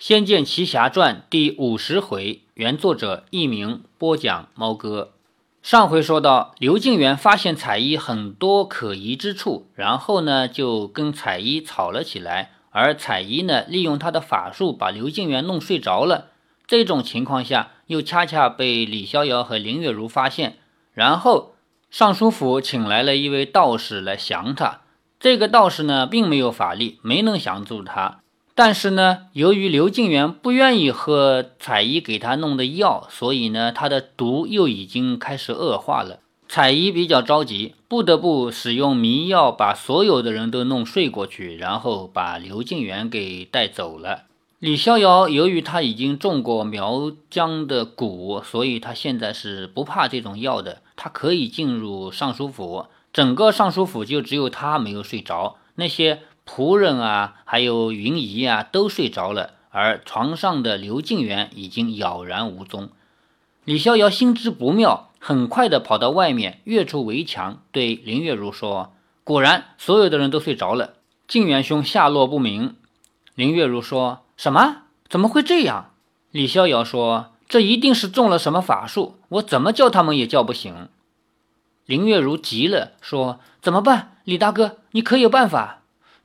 《仙剑奇侠传》第五十回，原作者佚名，播讲猫哥。上回说到，刘敬元发现彩衣很多可疑之处，然后呢就跟彩衣吵了起来，而彩衣呢利用他的法术把刘敬元弄睡着了。这种情况下，又恰恰被李逍遥和林月如发现，然后尚书府请来了一位道士来降他。这个道士呢并没有法力，没能降住他。但是呢，由于刘敬元不愿意喝彩衣给他弄的药，所以呢，他的毒又已经开始恶化了。彩衣比较着急，不得不使用迷药把所有的人都弄睡过去，然后把刘敬元给带走了。李逍遥由于他已经中过苗疆的蛊，所以他现在是不怕这种药的，他可以进入尚书府。整个尚书府就只有他没有睡着，那些。仆人啊，还有云姨啊，都睡着了，而床上的刘敬元已经杳然无踪。李逍遥心知不妙，很快的跑到外面，跃出围墙，对林月如说：“果然，所有的人都睡着了，敬元兄下落不明。”林月如说什么？怎么会这样？李逍遥说：“这一定是中了什么法术，我怎么叫他们也叫不醒。”林月如急了，说：“怎么办？李大哥，你可有办法？”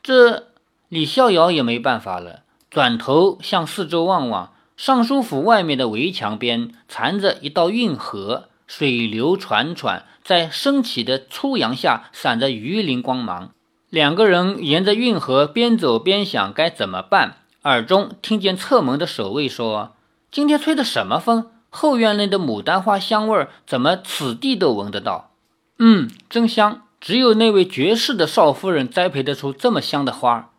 这李逍遥也没办法了，转头向四周望望，尚书府外面的围墙边缠着一道运河，水流潺潺，在升起的初阳下闪着鱼鳞光芒。两个人沿着运河边走边想该怎么办，耳中听见侧门的守卫说：“今天吹的什么风？后院内的牡丹花香味怎么此地都闻得到？嗯，真香。”只有那位绝世的少夫人栽培得出这么香的花。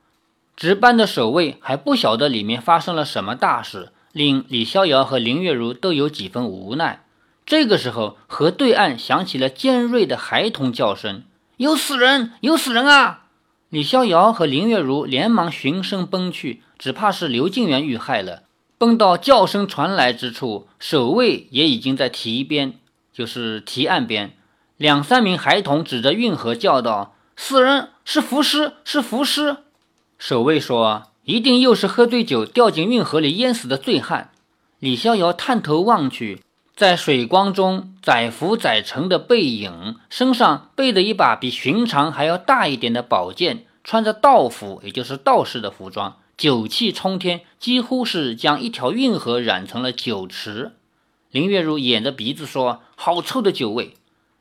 值班的守卫还不晓得里面发生了什么大事，令李逍遥和林月如都有几分无奈。这个时候，河对岸响起了尖锐的孩童叫声：“有死人！有死人啊！”李逍遥和林月如连忙循声奔去，只怕是刘敬元遇害了。奔到叫声传来之处，守卫也已经在堤边，就是堤岸边。两三名孩童指着运河叫道：“死人是浮尸，是浮尸！”守卫说：“一定又是喝醉酒掉进运河里淹死的醉汉。”李逍遥探头望去，在水光中，载浮载沉的背影，身上背着一把比寻常还要大一点的宝剑，穿着道服，也就是道士的服装，酒气冲天，几乎是将一条运河染成了酒池。林月如掩着鼻子说：“好臭的酒味！”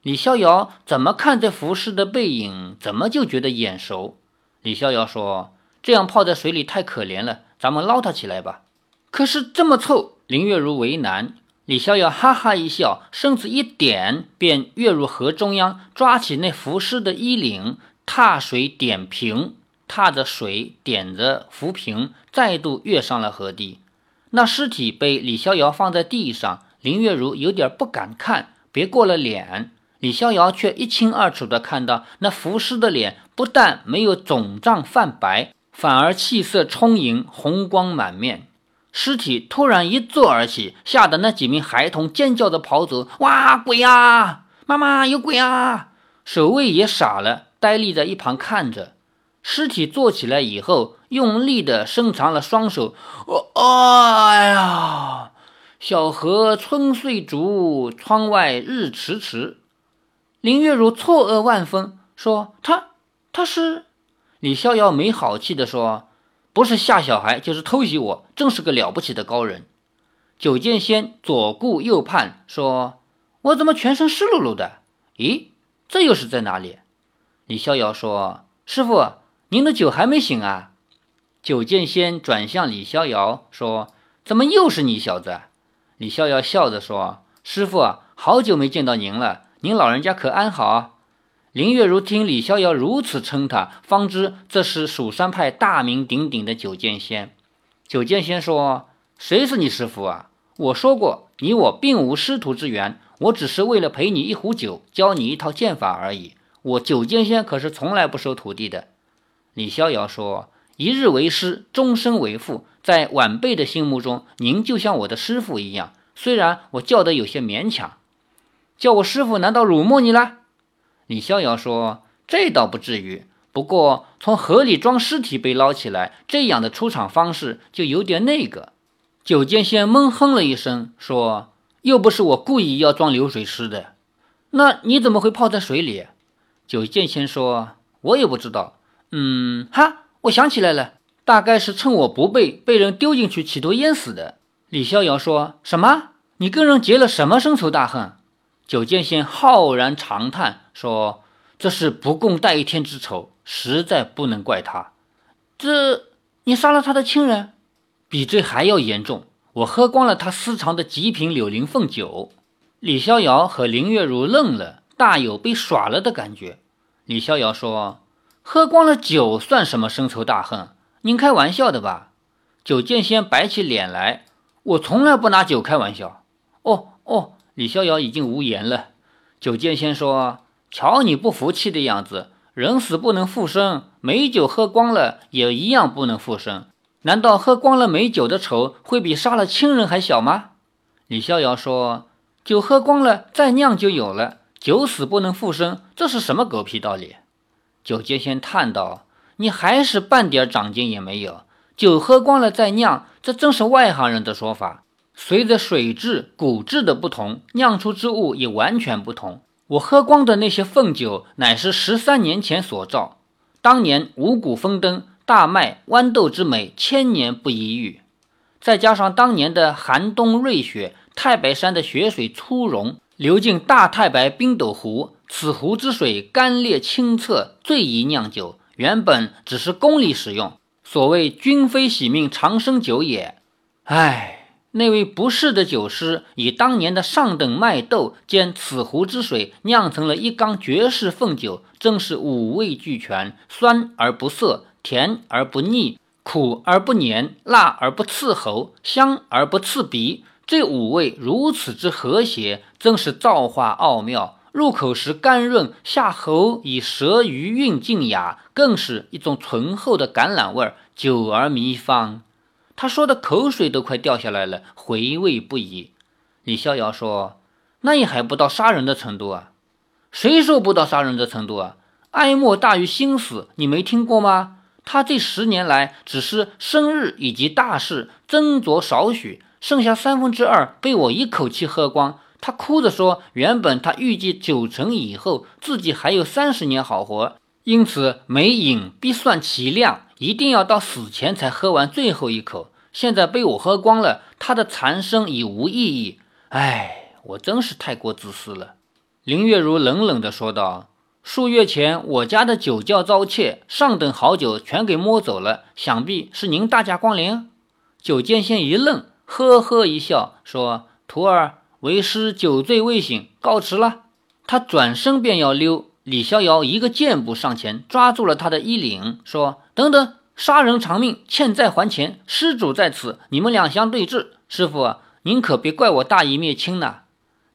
李逍遥怎么看这浮尸的背影，怎么就觉得眼熟？李逍遥说：“这样泡在水里太可怜了，咱们捞他起来吧。”可是这么臭，林月如为难。李逍遥哈哈一笑，身子一点，便跃入河中央，抓起那浮尸的衣领，踏水点平，踏着水点着浮萍，再度跃上了河堤。那尸体被李逍遥放在地上，林月如有点不敢看，别过了脸。李逍遥却一清二楚地看到，那浮尸的脸不但没有肿胀泛白，反而气色充盈，红光满面。尸体突然一坐而起，吓得那几名孩童尖叫着跑走：“哇，鬼啊！妈妈，有鬼啊！”守卫也傻了，呆立在一旁看着。尸体坐起来以后，用力地伸长了双手：“哦，哎呀！小河春睡竹，窗外日迟迟。”林月如错愕万分，说：“他他是？”李逍遥没好气地说：“不是吓小孩，就是偷袭我，真是个了不起的高人。”九剑仙左顾右盼，说：“我怎么全身湿漉漉的？咦，这又是在哪里？”李逍遥说：“师傅，您的酒还没醒啊？”九剑仙转向李逍遥说：“怎么又是你小子？”李逍遥笑着说：“师傅，好久没见到您了。”您老人家可安好啊？林月如听李逍遥如此称他，方知这是蜀山派大名鼎鼎的九剑仙。九剑仙说：“谁是你师傅啊？我说过，你我并无师徒之缘，我只是为了陪你一壶酒，教你一套剑法而已。我九剑仙可是从来不收徒弟的。”李逍遥说：“一日为师，终身为父，在晚辈的心目中，您就像我的师傅一样，虽然我叫得有些勉强。”叫我师傅，难道辱没你了？李逍遥说：“这倒不至于，不过从河里装尸体被捞起来，这样的出场方式就有点那个。九剑仙闷哼了一声，说：“又不是我故意要装流水尸的，那你怎么会泡在水里？”九剑仙说：“我也不知道。嗯，哈，我想起来了，大概是趁我不备，被人丢进去，企图淹死的。”李逍遥说什么？你跟人结了什么深仇大恨？九剑仙浩然长叹说：“这是不共戴天之仇，实在不能怪他。这你杀了他的亲人，比这还要严重。我喝光了他私藏的极品柳林凤酒。”李逍遥和林月如愣了，大有被耍了的感觉。李逍遥说：“喝光了酒算什么深仇大恨？您开玩笑的吧？”九剑仙摆起脸来：“我从来不拿酒开玩笑。”哦哦。李逍遥已经无言了。九剑仙说：“瞧你不服气的样子，人死不能复生，美酒喝光了也一样不能复生。难道喝光了美酒的仇会比杀了亲人还小吗？”李逍遥说：“酒喝光了再酿就有了，酒死不能复生，这是什么狗屁道理？”九剑仙叹道：“你还是半点长进也没有。酒喝光了再酿，这真是外行人的说法。”随着水质、谷质的不同，酿出之物也完全不同。我喝光的那些凤酒，乃是十三年前所造。当年五谷丰登，大麦、豌豆之美，千年不一遇。再加上当年的寒冬瑞雪，太白山的雪水初融，流进大太白冰斗湖，此湖之水甘冽清澈，最宜酿酒。原本只是宫里使用，所谓君非喜命长生酒也。唉。那位不世的酒师，以当年的上等麦豆兼此湖之水酿成了一缸绝世凤酒，正是五味俱全，酸而不涩，甜而不腻，苦而不黏，辣而不刺喉，香而不刺鼻。这五味如此之和谐，真是造化奥妙。入口时甘润，下喉以舌余韵静雅，更是一种醇厚的橄榄味儿，久而弥芳。他说的口水都快掉下来了，回味不已。李逍遥说：“那也还不到杀人的程度啊！谁说不到杀人的程度啊？哀莫大于心死，你没听过吗？他这十年来，只是生日以及大事斟酌少许，剩下三分之二被我一口气喝光。他哭着说：原本他预计九成以后自己还有三十年好活，因此每饮必算其量。”一定要到死前才喝完最后一口，现在被我喝光了，他的残生已无意义。唉，我真是太过自私了。林月如冷冷地说道：“数月前我家的酒窖遭窃，上等好酒全给摸走了，想必是您大驾光临。”酒剑仙一愣，呵呵一笑，说：“徒儿，为师酒醉未醒，告辞了。”他转身便要溜。李逍遥一个箭步上前，抓住了他的衣领，说：“等等，杀人偿命，欠债还钱，施主在此，你们两相对峙。师傅，您可别怪我大义灭亲呐。”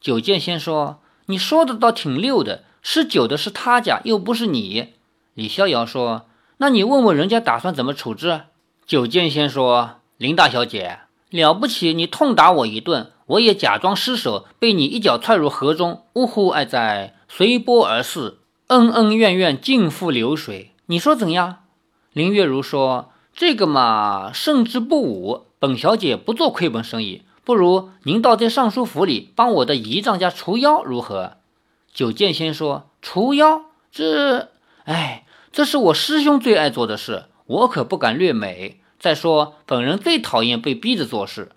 九剑仙说：“你说的倒挺溜的，施酒的是他家，又不是你。”李逍遥说：“那你问问人家打算怎么处置？”九剑仙说：“林大小姐，了不起，你痛打我一顿，我也假装失手，被你一脚踹入河中，呜呼哀哉，随波而逝。”恩恩怨怨尽付流水，你说怎样？林月如说：“这个嘛，胜之不武。本小姐不做亏本生意，不如您到这尚书府里帮我的姨丈家除妖，如何？”九剑仙说：“除妖？这……哎，这是我师兄最爱做的事，我可不敢略美。再说，本人最讨厌被逼着做事。”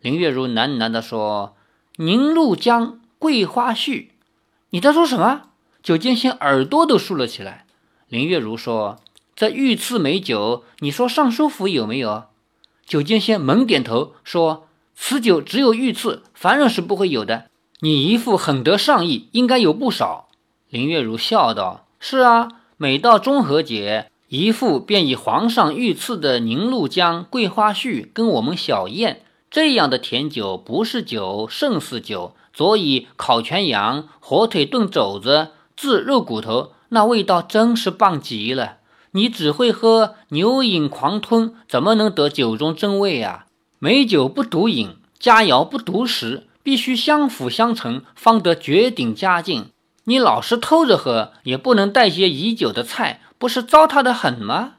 林月如喃喃地说：“宁露江桂花絮，你在说什么？”九剑仙耳朵都竖了起来。林月如说：“这御赐美酒，你说尚书府有没有？”九剑仙猛点头说：“此酒只有御赐，凡人是不会有的。你姨父很得上意，应该有不少。”林月如笑道：“是啊，每到中和节，姨父便以皇上御赐的凝露浆桂花絮跟我们小宴。这样的甜酒不是酒，胜似酒。佐以烤全羊、火腿炖肘子。”自肉骨头，那味道真是棒极了。你只会喝牛饮狂吞，怎么能得酒中真味啊？美酒不独饮，佳肴不独食，必须相辅相成，方得绝顶佳境。你老是偷着喝，也不能带些已久的菜，不是糟蹋的很吗？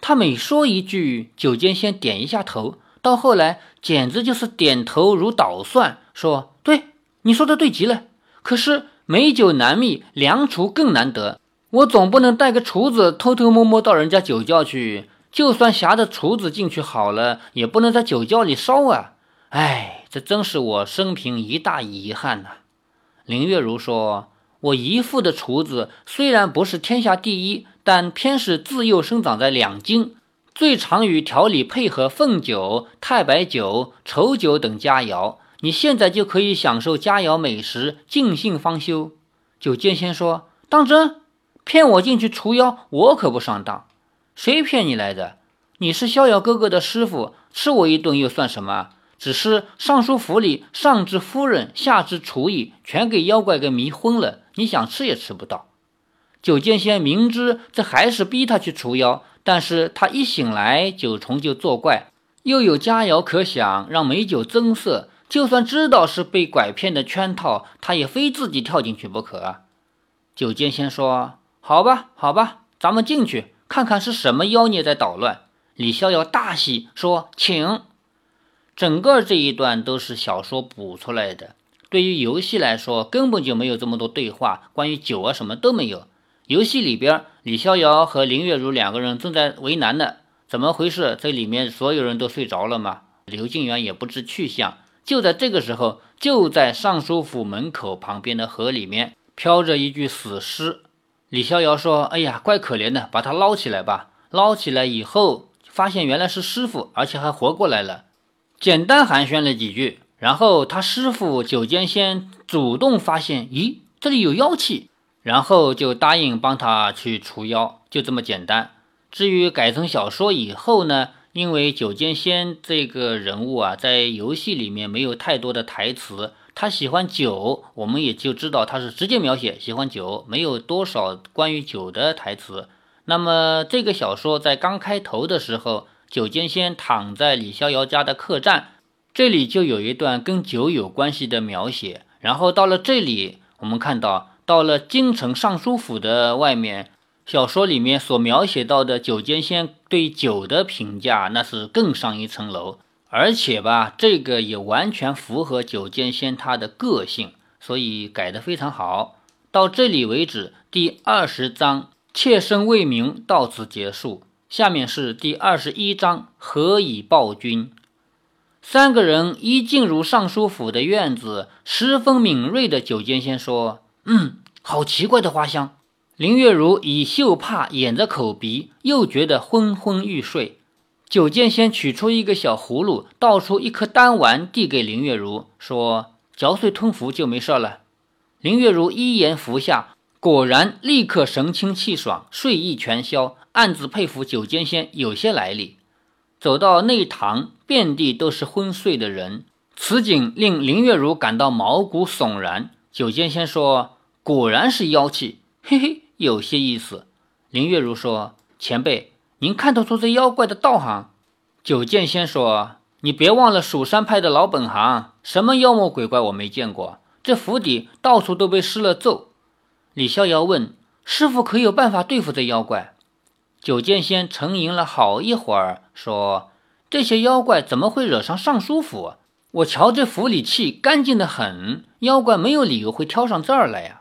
他每说一句，酒剑仙点一下头，到后来简直就是点头如捣蒜，说：“对，你说的对极了。可是美酒难觅，良厨更难得。我总不能带个厨子偷偷摸摸到人家酒窖去，就算挟着厨子进去好了，也不能在酒窖里烧啊！哎，这真是我生平一大遗憾呐。”林月如说。我姨父的厨子虽然不是天下第一，但偏是自幼生长在两京，最常与调理配合凤酒、太白酒、稠酒等佳肴。你现在就可以享受佳肴美食，尽兴方休。九剑仙说：“当真？骗我进去除妖，我可不上当。谁骗你来的？你是逍遥哥哥的师傅，吃我一顿又算什么？”只是尚书府里上至夫人，下至厨艺，全给妖怪给迷昏了。你想吃也吃不到。九剑仙明知这还是逼他去除妖，但是他一醒来九重就作怪，又有佳肴可享，让美酒增色。就算知道是被拐骗的圈套，他也非自己跳进去不可。九剑仙说：“好吧，好吧，咱们进去看看是什么妖孽在捣乱。”李逍遥大喜，说：“请。”整个这一段都是小说补出来的。对于游戏来说，根本就没有这么多对话，关于酒啊什么都没有。游戏里边，李逍遥和林月如两个人正在为难呢，怎么回事？这里面所有人都睡着了吗？刘静元也不知去向。就在这个时候，就在尚书府门口旁边的河里面飘着一具死尸。李逍遥说：“哎呀，怪可怜的，把他捞起来吧。”捞起来以后，发现原来是师傅，而且还活过来了。简单寒暄了几句，然后他师傅九剑仙主动发现，咦，这里有妖气，然后就答应帮他去除妖，就这么简单。至于改成小说以后呢，因为九剑仙这个人物啊，在游戏里面没有太多的台词，他喜欢酒，我们也就知道他是直接描写喜欢酒，没有多少关于酒的台词。那么这个小说在刚开头的时候。九剑仙躺在李逍遥家的客栈，这里就有一段跟酒有关系的描写。然后到了这里，我们看到到了京城尚书府的外面，小说里面所描写到的酒剑仙对酒的评价，那是更上一层楼。而且吧，这个也完全符合酒剑仙他的个性，所以改得非常好。到这里为止，第二十章妾身未明到此结束。下面是第二十一章，何以报君？三个人一进入尚书府的院子，十分敏锐的九剑仙说：“嗯，好奇怪的花香。”林月如以袖帕掩着口鼻，又觉得昏昏欲睡。九剑仙取出一个小葫芦，倒出一颗丹丸，递给林月如，说：“嚼碎吞服就没事了。”林月如一言服下，果然立刻神清气爽，睡意全消。暗自佩服九剑仙有些来历。走到内堂，遍地都是昏睡的人，此景令林月如感到毛骨悚然。九剑仙说：“果然是妖气，嘿嘿，有些意思。”林月如说：“前辈，您看得出这妖怪的道行？”九剑仙说：“你别忘了蜀山派的老本行，什么妖魔鬼怪我没见过。这府邸到处都被施了咒。”李逍遥问：“师傅可有办法对付这妖怪？”九剑仙沉吟了好一会儿，说：“这些妖怪怎么会惹上尚书府？我瞧这府里气干净的很，妖怪没有理由会挑上这儿来呀。”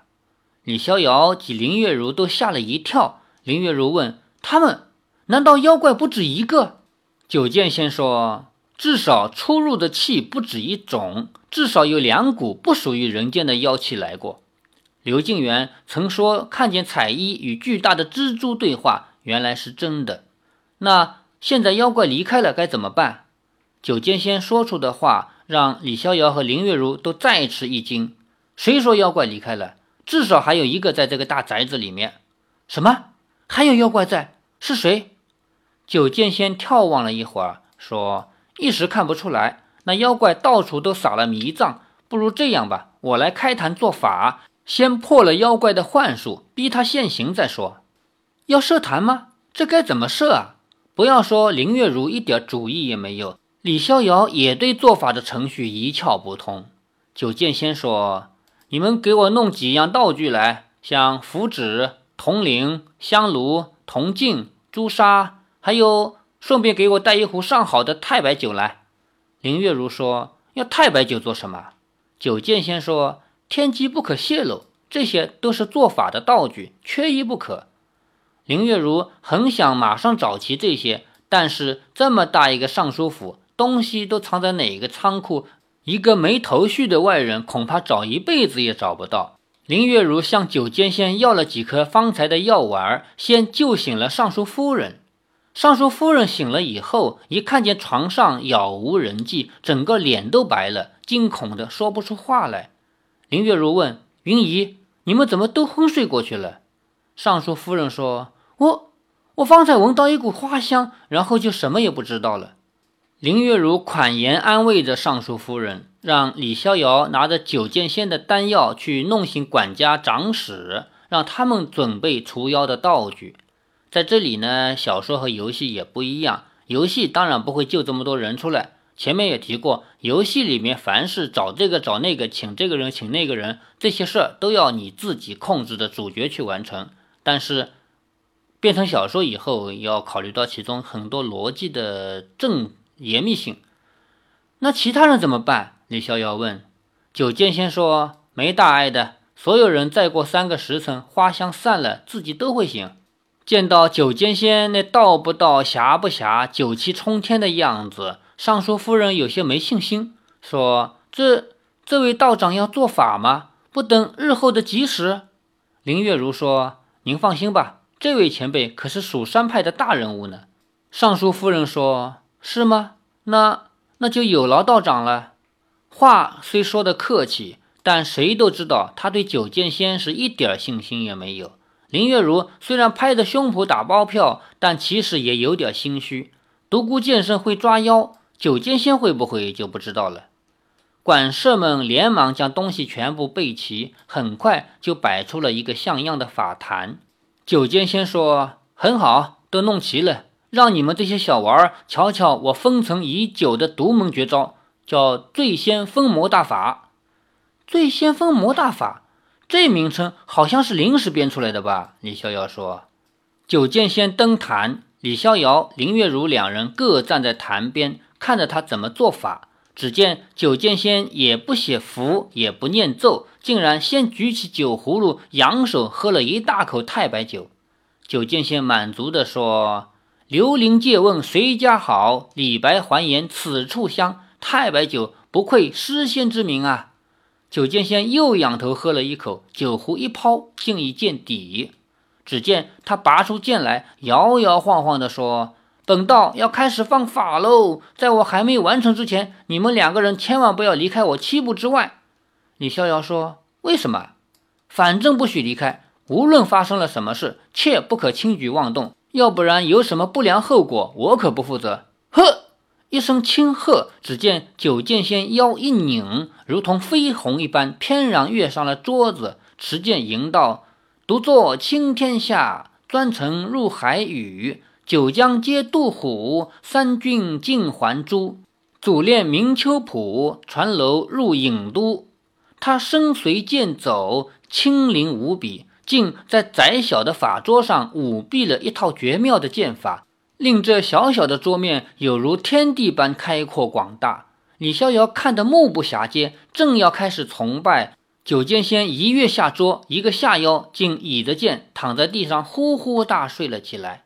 李逍遥及林月如都吓了一跳。林月如问：“他们难道妖怪不止一个？”九剑仙说：“至少出入的气不止一种，至少有两股不属于人间的妖气来过。”刘敬元曾说看见彩衣与巨大的蜘蛛对话。原来是真的，那现在妖怪离开了该怎么办？九剑仙说出的话让李逍遥和林月如都再吃一惊。谁说妖怪离开了？至少还有一个在这个大宅子里面。什么？还有妖怪在？是谁？九剑仙眺望了一会儿，说：“一时看不出来。那妖怪到处都撒了迷障，不如这样吧，我来开坛做法，先破了妖怪的幻术，逼他现形再说。”要设坛吗？这该怎么设啊？不要说林月如一点主意也没有，李逍遥也对做法的程序一窍不通。九剑仙说：“你们给我弄几样道具来，像符纸、铜铃、香炉、铜镜、朱砂，还有顺便给我带一壶上好的太白酒来。”林月如说：“要太白酒做什么？”九剑仙说：“天机不可泄露，这些都是做法的道具，缺一不可。”林月如很想马上找齐这些，但是这么大一个尚书府，东西都藏在哪个仓库？一个没头绪的外人，恐怕找一辈子也找不到。林月如向九剑仙要了几颗方才的药丸，先救醒了尚书夫人。尚书夫人醒了以后，一看见床上杳无人迹，整个脸都白了，惊恐的说不出话来。林月如问云姨：“你们怎么都昏睡过去了？”尚书夫人说。我我方才闻到一股花香，然后就什么也不知道了。林月如款言安慰着尚书夫人，让李逍遥拿着九剑仙的丹药去弄醒管家长史，让他们准备除妖的道具。在这里呢，小说和游戏也不一样，游戏当然不会救这么多人出来。前面也提过，游戏里面凡是找这个找那个，请这个人请那个人，这些事儿都要你自己控制的主角去完成。但是。变成小说以后，要考虑到其中很多逻辑的正严密性。那其他人怎么办？李逍遥问。九剑仙说：“没大碍的，所有人再过三个时辰，花香散了，自己都会醒。”见到九剑仙那道不道、侠不侠、酒气冲天的样子，尚书夫人有些没信心，说：“这这位道长要做法吗？不等日后的吉时？”林月如说：“您放心吧。”这位前辈可是蜀山派的大人物呢。尚书夫人说：“是吗？那那就有劳道长了。”话虽说的客气，但谁都知道他对九剑仙是一点信心也没有。林月如虽然拍着胸脯打包票，但其实也有点心虚。独孤剑圣会抓妖，九剑仙会不会就不知道了。管事们连忙将东西全部备齐，很快就摆出了一个像样的法坛。九剑仙说：“很好，都弄齐了，让你们这些小娃儿瞧瞧我封存已久的独门绝招，叫醉仙封魔大法。醉仙封魔大法，这名称好像是临时编出来的吧？”李逍遥说。九剑仙登坛，李逍遥、林月如两人各站在坛边，看着他怎么做法。只见九剑仙也不写符，也不念咒，竟然先举起酒葫芦，扬手喝了一大口太白酒。九剑仙满足地说：“刘伶借问谁家好，李白还言此处香。太白酒不愧诗仙之名啊！”酒剑仙又仰头喝了一口，酒壶一抛，竟已见底。只见他拔出剑来，摇摇晃晃地说。本道要开始放法喽！在我还没完成之前，你们两个人千万不要离开我七步之外。李逍遥说：“为什么？反正不许离开，无论发生了什么事，切不可轻举妄动，要不然有什么不良后果，我可不负责。”呵，一声轻喝，只见九剑仙腰一拧，如同飞鸿一般，翩然跃上了桌子，持剑吟道：“独坐青天下，专程入海宇。”九江皆渡虎，三郡尽还珠。祖练明秋浦，船楼入郢都。他身随剑走，轻灵无比，竟在窄小的法桌上舞弊了一套绝妙的剑法，令这小小的桌面有如天地般开阔广大。李逍遥看得目不暇接，正要开始崇拜，九剑仙一跃下桌，一个下腰，竟倚着剑躺在地上呼呼大睡了起来。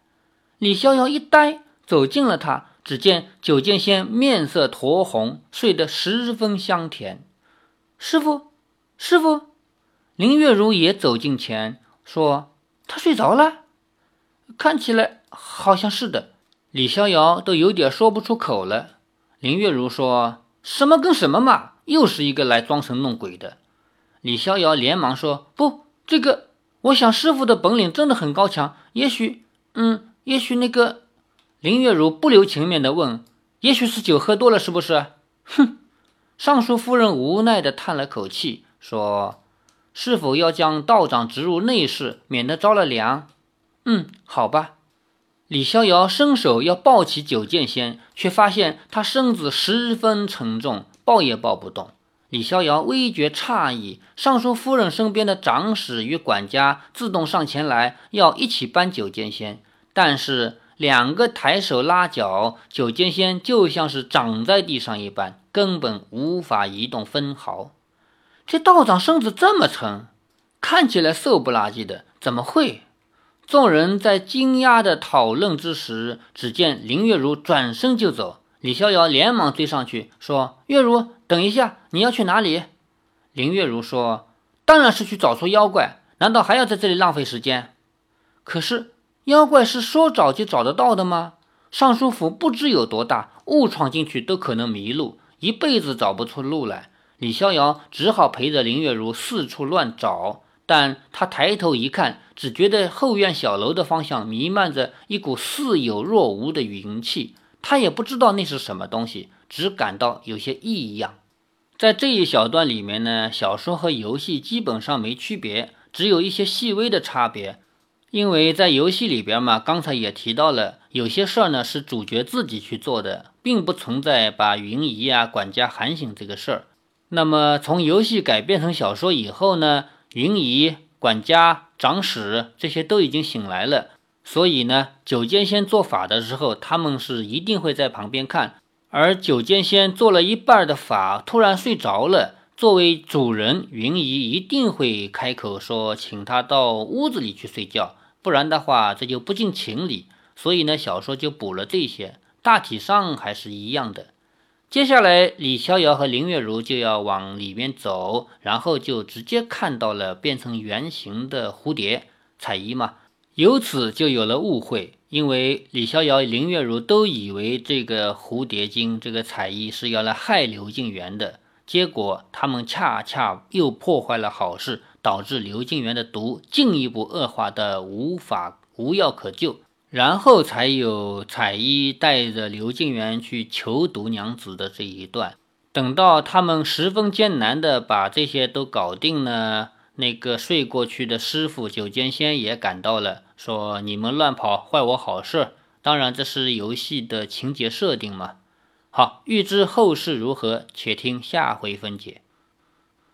李逍遥一呆，走近了他，只见九剑仙面色酡红，睡得十分香甜。师傅，师傅，林月如也走近前说：“他睡着了，看起来好像是的。”李逍遥都有点说不出口了。林月如说：“什么跟什么嘛，又是一个来装神弄鬼的。”李逍遥连忙说：“不，这个，我想师傅的本领真的很高强，也许，嗯。”也许那个林月如不留情面的问：“也许是酒喝多了，是不是？”哼！尚书夫人无奈的叹了口气，说：“是否要将道长植入内室，免得着了凉？”嗯，好吧。李逍遥伸手要抱起九剑仙，却发现他身子十分沉重，抱也抱不动。李逍遥微觉诧异，尚书夫人身边的长史与管家自动上前来，要一起搬九剑仙。但是两个抬手拉脚，九剑仙就像是长在地上一般，根本无法移动分毫。这道长身子这么沉，看起来瘦不拉几的，怎么会？众人在惊讶的讨论之时，只见林月如转身就走。李逍遥连忙追上去，说：“月如，等一下，你要去哪里？”林月如说：“当然是去找出妖怪，难道还要在这里浪费时间？可是妖怪是说找就找得到的吗？尚书府不知有多大，误闯进去都可能迷路，一辈子找不出路来。”李逍遥只好陪着林月如四处乱找。但他抬头一看，只觉得后院小楼的方向弥漫着一股似有若无的云气。他也不知道那是什么东西，只感到有些异样。在这一小段里面呢，小说和游戏基本上没区别，只有一些细微的差别。因为在游戏里边嘛，刚才也提到了，有些事儿呢是主角自己去做的，并不存在把云姨啊管家喊醒这个事儿。那么从游戏改编成小说以后呢？云姨、管家、长史这些都已经醒来了，所以呢，九剑仙做法的时候，他们是一定会在旁边看。而九剑仙做了一半的法，突然睡着了，作为主人，云姨一定会开口说，请他到屋子里去睡觉，不然的话，这就不近情理。所以呢，小说就补了这些，大体上还是一样的。接下来，李逍遥和林月如就要往里面走，然后就直接看到了变成圆形的蝴蝶彩衣嘛，由此就有了误会，因为李逍遥、林月如都以为这个蝴蝶精、这个彩衣是要来害刘静元的，结果他们恰恰又破坏了好事，导致刘静元的毒进一步恶化的无法无药可救。然后才有彩衣带着刘静元去求毒娘子的这一段。等到他们十分艰难的把这些都搞定呢，那个睡过去的师傅九剑仙也赶到了，说：“你们乱跑，坏我好事。”当然，这是游戏的情节设定嘛。好，欲知后事如何，且听下回分解。